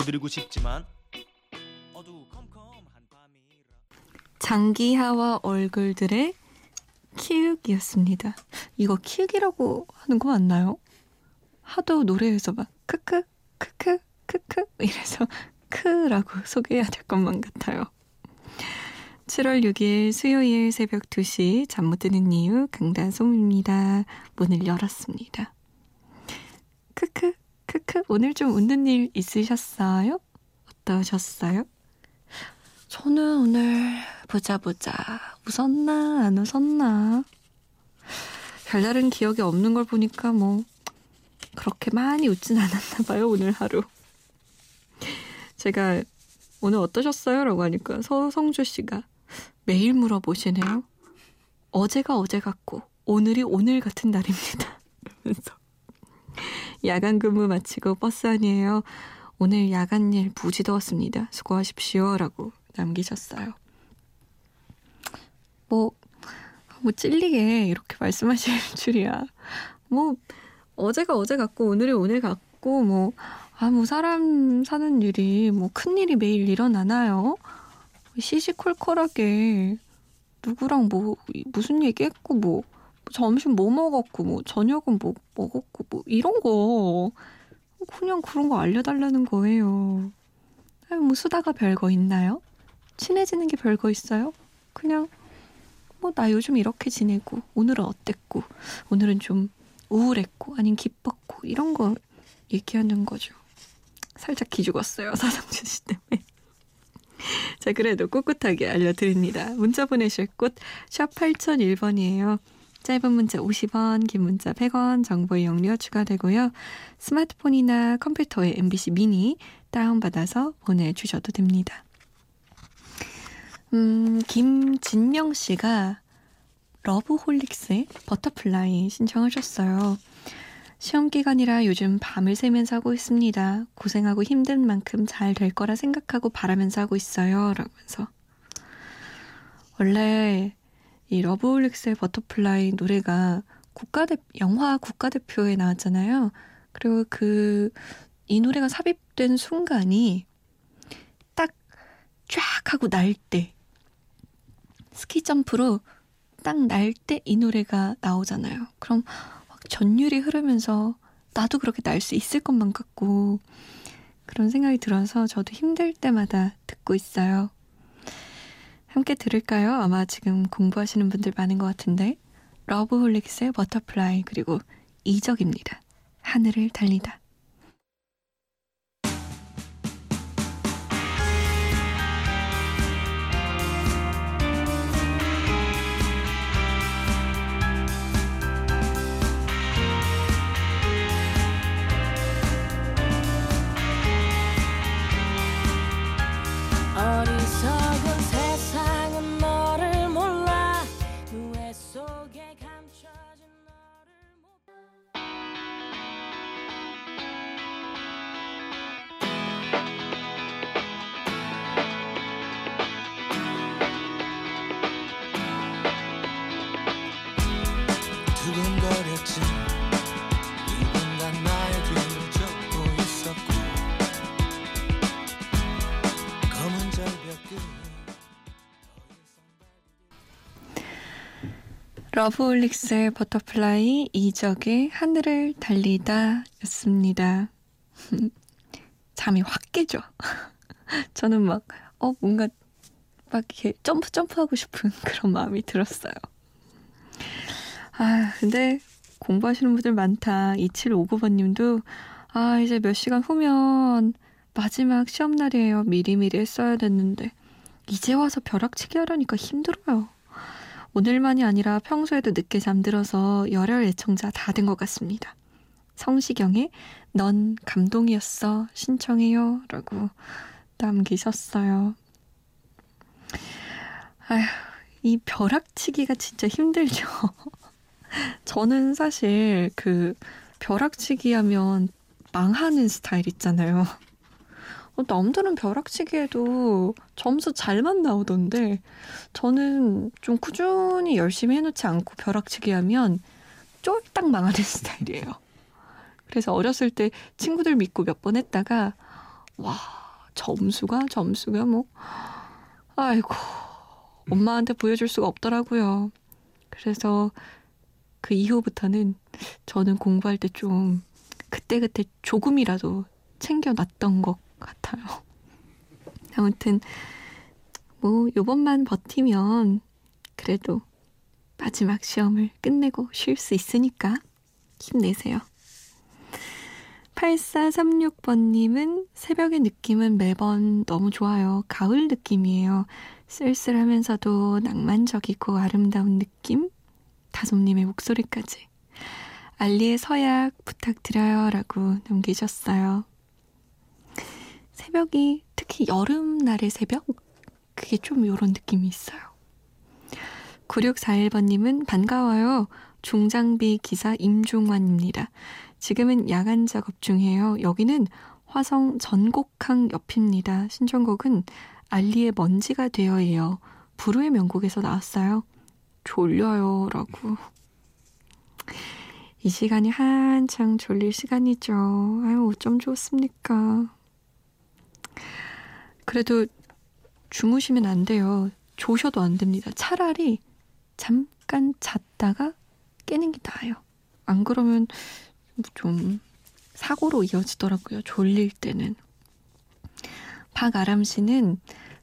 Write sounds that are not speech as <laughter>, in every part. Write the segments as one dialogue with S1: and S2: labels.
S1: 두드리고 싶지만
S2: 장기하와 얼굴들의 키읔이었습니다. 이거 키읔이라고 하는 거 맞나요? 하도 노래에서 막 크크 크크 크크 이래서 크라고 <laughs> 소개해야 될 것만 같아요. 7월 6일 수요일 새벽 2시 잠 못 드는 이유 강다솜입니다. 문을 열었습니다. 크크 크크 오늘 좀 웃는 일 있으셨어요? 어떠셨어요? 저는 오늘 보자 보자 웃었나 안 웃었나 별다른 기억이 없는 걸 보니까 뭐 그렇게 많이 웃진 않았나 봐요 오늘 하루 제가 오늘 어떠셨어요? 라고 하니까 서성주 씨가 매일 물어보시네요 어제가 어제 같고 오늘이 오늘 같은 날입니다 <laughs> 그러면서 야간 근무 마치고 버스 안이에요 오늘 야간 일 무지 더웠습니다 수고하십시오 라고 남기셨어요. 뭐, 뭐 찔리게 이렇게 말씀하실 <laughs> 줄이야. 뭐, 어제가 어제 같고 오늘이 오늘 같고 뭐, 아, 뭐 사람 사는 일이 뭐 큰일이 매일 일어나나요? 시시콜콜하게 누구랑 뭐 무슨 얘기 했고 뭐 점심 뭐 먹었고 뭐 저녁은 뭐 먹었고 뭐 이런 거 그냥 그런 거 알려달라는 거예요. 아유, 뭐 수다가 별거 있나요? 친해지는 게 별거 있어요? 그냥 뭐 나 요즘 이렇게 지내고 오늘은 어땠고 오늘은 좀 우울했고 아닌 기뻤고 이런 거 얘기하는 거죠. 살짝 기죽었어요 <laughs> 사상준 씨 때문에. 자 그래도 꿋꿋하게 알려드립니다. 문자 보내실 곳 샵 8001번이에요. 짧은 문자 50원, 긴 문자 100원, 정보 이용료 추가되고요. 스마트폰이나 컴퓨터에 MBC 미니 다운받아서 보내주셔도 됩니다. 음, 김진명 씨가 러브홀릭스의 버터플라이 신청하셨어요. 시험 기간이라 요즘 밤을 새면서 하고 있습니다. 고생하고 힘든 만큼 잘 될 거라 생각하고 바라면서 하고 있어요. 라면서. 원래 이 러브홀릭스의 버터플라이 노래가 국가대 영화 국가대표에 나왔잖아요. 그리고 그 이 노래가 삽입된 순간이 딱 쫙 하고 날 때 스키 점프로 딱 날 때 이 노래가 나오잖아요. 그럼 막 전율이 흐르면서 나도 그렇게 날 수 있을 것만 같고 그런 생각이 들어서 저도 힘들 때마다 듣고 있어요. 함께 들을까요? 아마 지금 공부하시는 분들 많은 것 같은데 러브홀릭스의 버터플라이 그리고 이적입니다. 하늘을 달리다. 러브홀릭스의 버터플라이 이적의 하늘을 달리다 였습니다. <laughs> 잠이 확 깨죠. <laughs> 저는 막, 어, 뭔가 막 이렇게 점프, 점프하고 싶은 <laughs> 그런 마음이 들었어요. 아, 근데 공부하시는 분들 많다. 2759번 님도, 아, 이제 몇 시간 후면 마지막 시험날이에요. 미리미리 했어야 됐는데. 이제 와서 벼락치기 하려니까 힘들어요. 오늘만이 아니라 평소에도 늦게 잠들어서 열혈 애청자 다 된 것 같습니다. 성시경의 넌 감동이었어 신청해요 라고 남기셨어요. 아휴, 이 벼락치기가 진짜 힘들죠. <laughs> 저는 사실 그 벼락치기 하면 망하는 스타일 있잖아요. 어, 남들은 벼락치기 해도 점수 잘만 나오던데 저는 좀 꾸준히 열심히 해놓지 않고 벼락치기 하면 쫄딱 망하는 <laughs> 스타일이에요. 그래서 어렸을 때 친구들 믿고 몇 번 했다가 와 점수가 점수가 뭐 아이고 엄마한테 보여줄 수가 없더라고요. 그래서 그 이후부터는 저는 공부할 때 좀 그때그때 조금이라도 챙겨놨던 것 같아요. <laughs> 아무튼 뭐 요번만 버티면 그래도 마지막 시험을 끝내고 쉴 수 있으니까 힘내세요. 8436번님은 새벽의 느낌은 매번 너무 좋아요. 가을 느낌이에요. 쓸쓸하면서도 낭만적이고 아름다운 느낌? 다솜님의 목소리까지. 알리의 서약 부탁드려요. 라고 남기셨어요. 새벽이, 특히 여름날의 새벽? 그게 좀 요런 느낌이 있어요. 9641번님은 반가워요. 중장비 기사 임종환입니다. 지금은 야간 작업 중이에요. 여기는 화성 전곡항 옆입니다. 신청곡은 알리의 먼지가 되어예요. 부르의 명곡에서 나왔어요. 졸려요. 라고. 이 시간이 한창 졸릴 시간이죠. 아유, 어쩜 좋습니까. 그래도 주무시면 안 돼요. 조셔도 안 됩니다. 차라리 잠깐 잤다가 깨는 게 나아요. 안 그러면 좀 사고로 이어지더라고요. 졸릴 때는. 박아람 씨는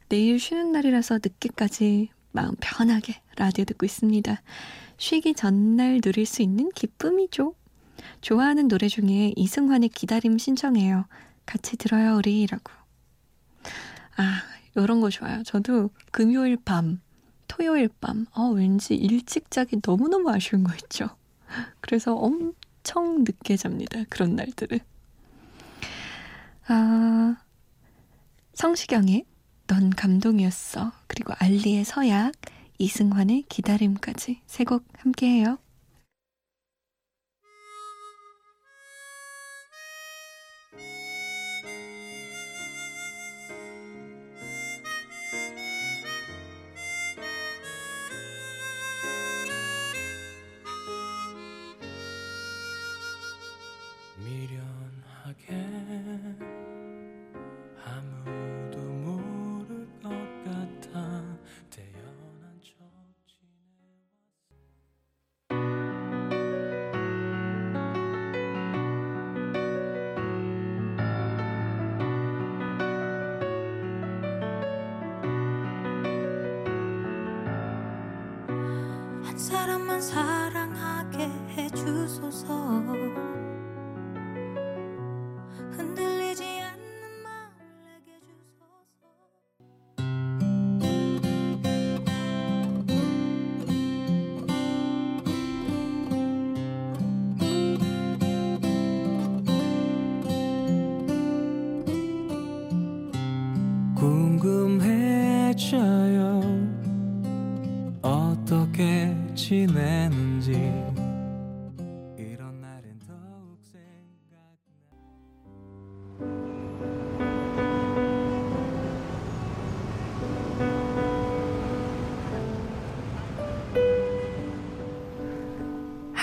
S2: 내일 쉬는 날이라서 늦게까지 마음 편하게 라디오 듣고 있습니다. 쉬기 전날 누릴 수 있는 기쁨이죠. 좋아하는 노래 중에 이승환의 기다림 신청해요. 같이 들어요, 우리 라고. 아, 이런 거 좋아요. 저도 금요일 밤, 토요일 밤, 어, 왠지 일찍 자기 너무너무 아쉬운 거 있죠. <laughs> 그래서 엄청 늦게 잡니다. 그런 날들은. 아, 성시경의 넌 감동이었어. 그리고 알리의 서약, 이승환의 기다림까지 세 곡
S3: 함께해요.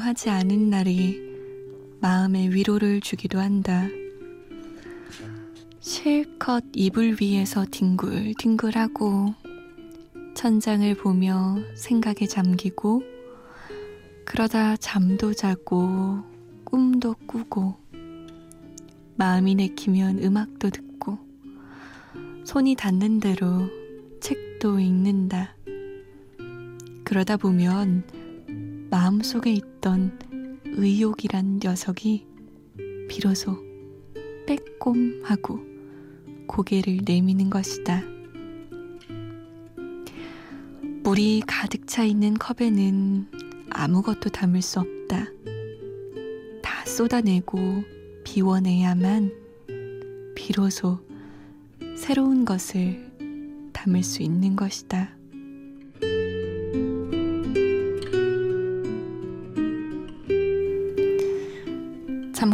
S2: 하지 않은 날이 마음의 위로를 주기도 한다. 실컷 이불 위에서 뒹굴뒹굴하고 천장을 보며 생각에 잠기고 그러다 잠도 자고 꿈도 꾸고 마음이 내키면 음악도 듣고 손이 닿는 대로 책도 읽는다. 그러다 보면 마음속에 있던 의욕이란 녀석이 비로소 빼꼼하고 고개를 내미는 것이다. 물이 가득 차 있는 컵에는 아무것도 담을 수 없다. 다 쏟아내고 비워내야만 비로소 새로운 것을 담을 수 있는 것이다.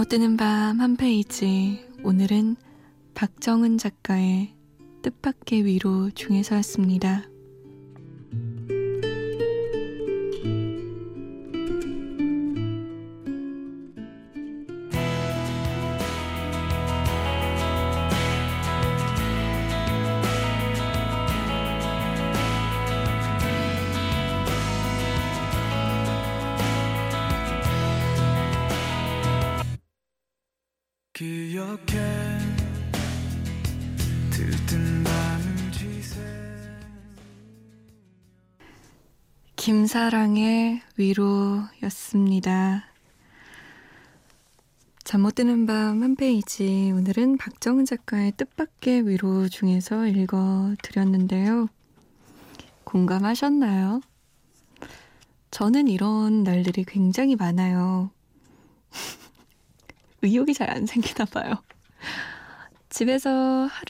S2: 드는 밤 한 페이지. 오늘은 박정은 작가의 뜻밖의 위로 중에서였습니다. 김사랑의 위로였습니다. 잠 못 드는 밤 한 페이지. 오늘은 박정은 작가의 뜻밖의 위로 중에서 읽어 드렸는데요. 공감하셨나요? 저는 이런 날들이 굉장히 많아요. <laughs> 의욕이 잘 안 생기나 봐요. 집에서 하루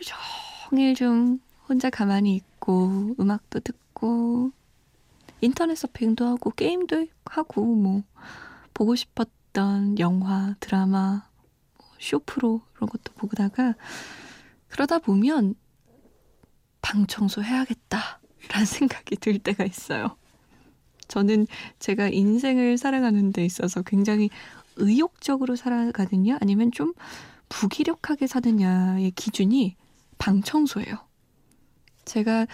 S2: 종일 좀 혼자 가만히 있고 음악도 듣고 인터넷 서핑도 하고 게임도 하고 뭐 보고 싶었던 영화, 드라마, 뭐 쇼프로 이런 것도 보다가 그러다 보면 방 청소 해야겠다라는 <laughs> 생각이 들 때가 있어요. 저는 제가 인생을 살아가는 데 있어서 굉장히 의욕적으로 살아가느냐 아니면 좀 무기력하게 사느냐의 기준이 방 청소예요. 제가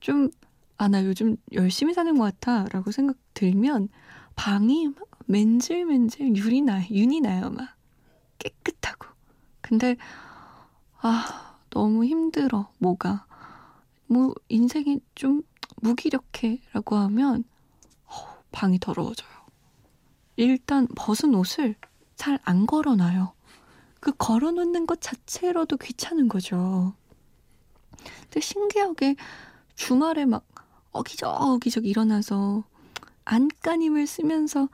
S2: 좀 아, 나 요즘 열심히 사는 것 같아. 라고 생각 들면, 방이 막 맨질맨질 윤이 나, 윤이 나요, 막. 깨끗하고. 근데, 아, 너무 힘들어, 뭐가. 뭐, 인생이 좀 무기력해. 라고 하면, 어, 방이 더러워져요. 일단 벗은 옷을 잘 안 걸어놔요. 그 걸어놓는 것 자체로도 귀찮은 거죠. 근데 신기하게 주말에 막 어기적 어기적 일어나서 안간힘을 쓰면서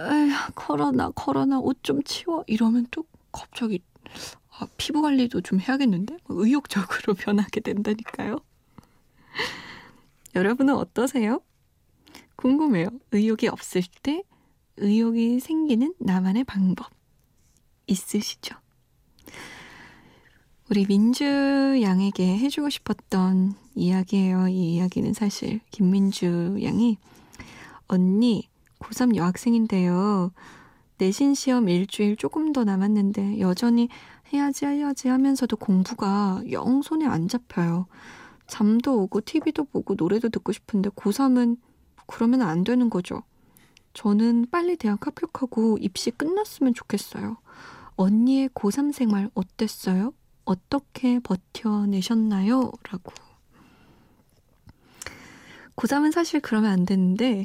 S2: 에휴 걸어놔 걸어놔 옷좀 치워 이러면 또 갑자기 아, 피부 관리도 좀 해야겠는데 의욕적으로 <laughs> 변하게 된다니까요. 여러분은 어떠세요? 궁금해요. 의욕이 없을 때 의욕이 생기는 나만의 방법 있으시죠? 우리 민주 양에게 해주고 싶었던 이야기예요. 이 이야기는 사실 김민주 양이 언니 고3 여학생인데요. 내신 시험 일주일 조금 더 남았는데 여전히 해야지 해야지 하면서도 공부가 영 손에 안 잡혀요. 잠도 오고 TV도 보고 노래도 듣고 싶은데 고3은 그러면 안 되는 거죠. 저는 빨리 대학 합격하고 입시 끝났으면 좋겠어요. 언니의 고3 생활 어땠어요? 어떻게 버텨내셨나요? 라고. 고3은 사실 그러면 안 되는데,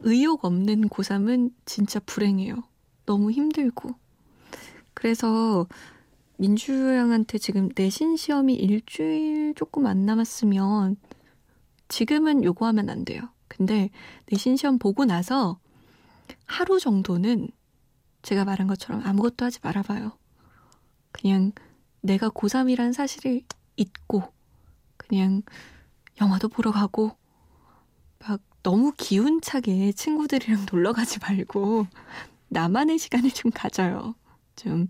S2: 의욕 없는 고3은 진짜 불행해요. 너무 힘들고. 그래서 민주양한테 지금 내신 시험이 일주일 조금 안 남았으면 지금은 요거 하면 안 돼요. 근데 내신 시험 보고 나서 하루 정도는 제가 말한 것처럼 아무것도 하지 말아봐요. 그냥 내가 고3이란 사실을 잊고 그냥 영화도 보러 가고 막 너무 기운차게 친구들이랑 <laughs> 놀러 가지 말고 나만의 시간을 좀 가져요. 좀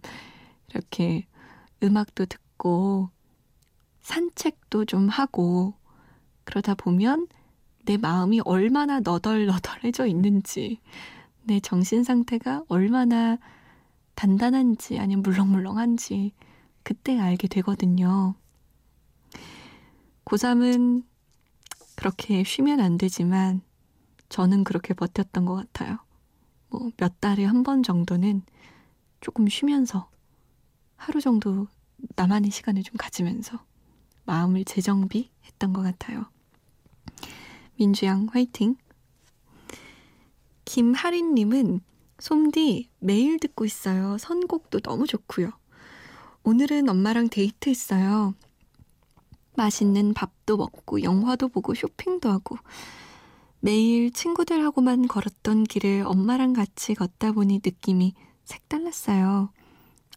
S2: 이렇게 음악도 듣고 산책도 좀 하고 그러다 보면 내 마음이 얼마나 너덜너덜해져 있는지 내 정신 상태가 얼마나 단단한지 아니면 물렁물렁한지 그때 알게 되거든요. 고3은 그렇게 쉬면 안 되지만 저는 그렇게 버텼던 것 같아요. 뭐 몇 달에 한 번 정도는 조금 쉬면서 하루 정도 나만의 시간을 좀 가지면서 마음을 재정비했던 것 같아요. 민주양 화이팅! 김하린님은 솜디 매일 듣고 있어요. 선곡도 너무 좋고요. 오늘은 엄마랑 데이트했어요. 맛있는 밥도 먹고 영화도 보고 쇼핑도 하고 매일 친구들하고만 걸었던 길을 엄마랑 같이 걷다 보니 느낌이 색달랐어요.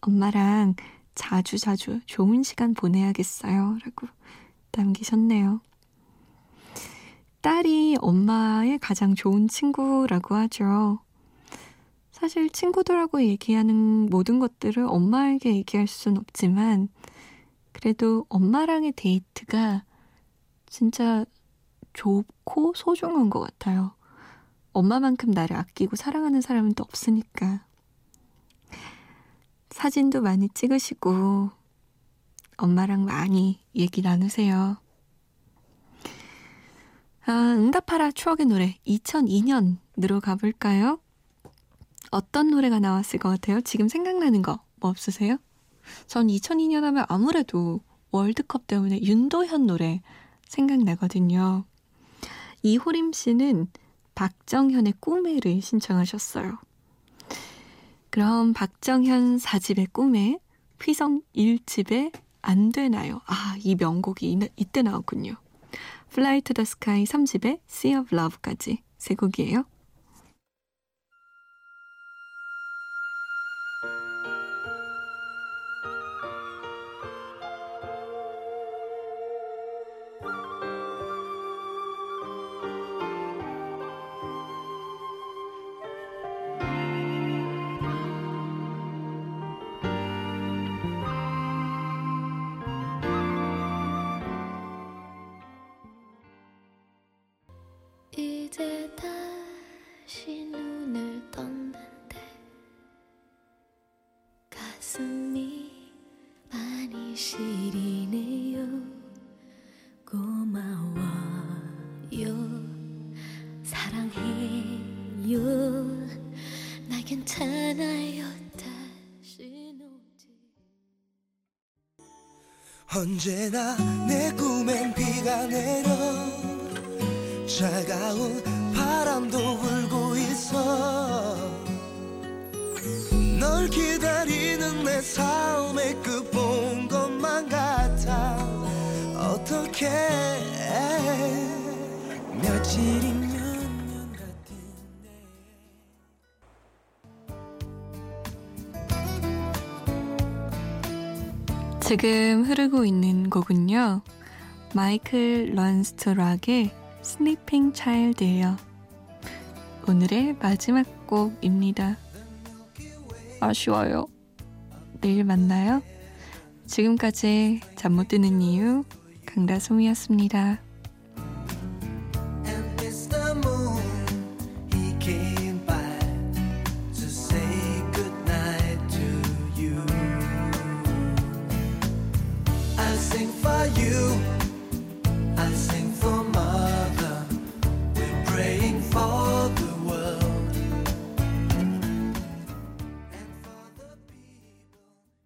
S2: 엄마랑 자주 자주 좋은 시간 보내야겠어요. 라고 남기셨네요. 딸이 엄마의 가장 좋은 친구라고 하죠. 사실 친구들하고 얘기하는 모든 것들을 엄마에게 얘기할 순 없지만, 그래도 엄마랑의 데이트가 진짜 좋고 소중한 것 같아요. 엄마만큼 나를 아끼고 사랑하는 사람은 또 없으니까. 사진도 많이 찍으시고, 엄마랑 많이 얘기 나누세요. 아, 응답하라 추억의 노래 2002년으로 가볼까요? 어떤 노래가 나왔을 것 같아요? 지금 생각나는 거 뭐 없으세요? 전 2002년 하면 아무래도 월드컵 때문에 윤도현 노래 생각나거든요. 이호림 씨는 박정현의 꿈에를 신청하셨어요. 그럼 박정현 4집의 꿈에 휘성 1집의 안 되나요? 아, 이 명곡이 이, 이때 나왔군요. To the Sky 3집의 Sea of Love까지 세 곡이에요.
S4: 이제 다시 눈을 떴는데 가슴이 많이 시리네요. 고마워요. 사랑해요. 나 괜찮아요.
S5: 언제나 내 꿈엔 비가 내려 차가운 바람도 불고 있어 널 기다리는 내 삶의 끝본 것만 같아 어떻게 같은데
S2: 지금 흐르고 있는 곡은요. 마이클 런스트락의 Sleeping Child예요. 오늘의 마지막 곡입니다. 아쉬워요. 내일 만나요. 지금까지 잠 못 드는 이유 강다솜이었습니다.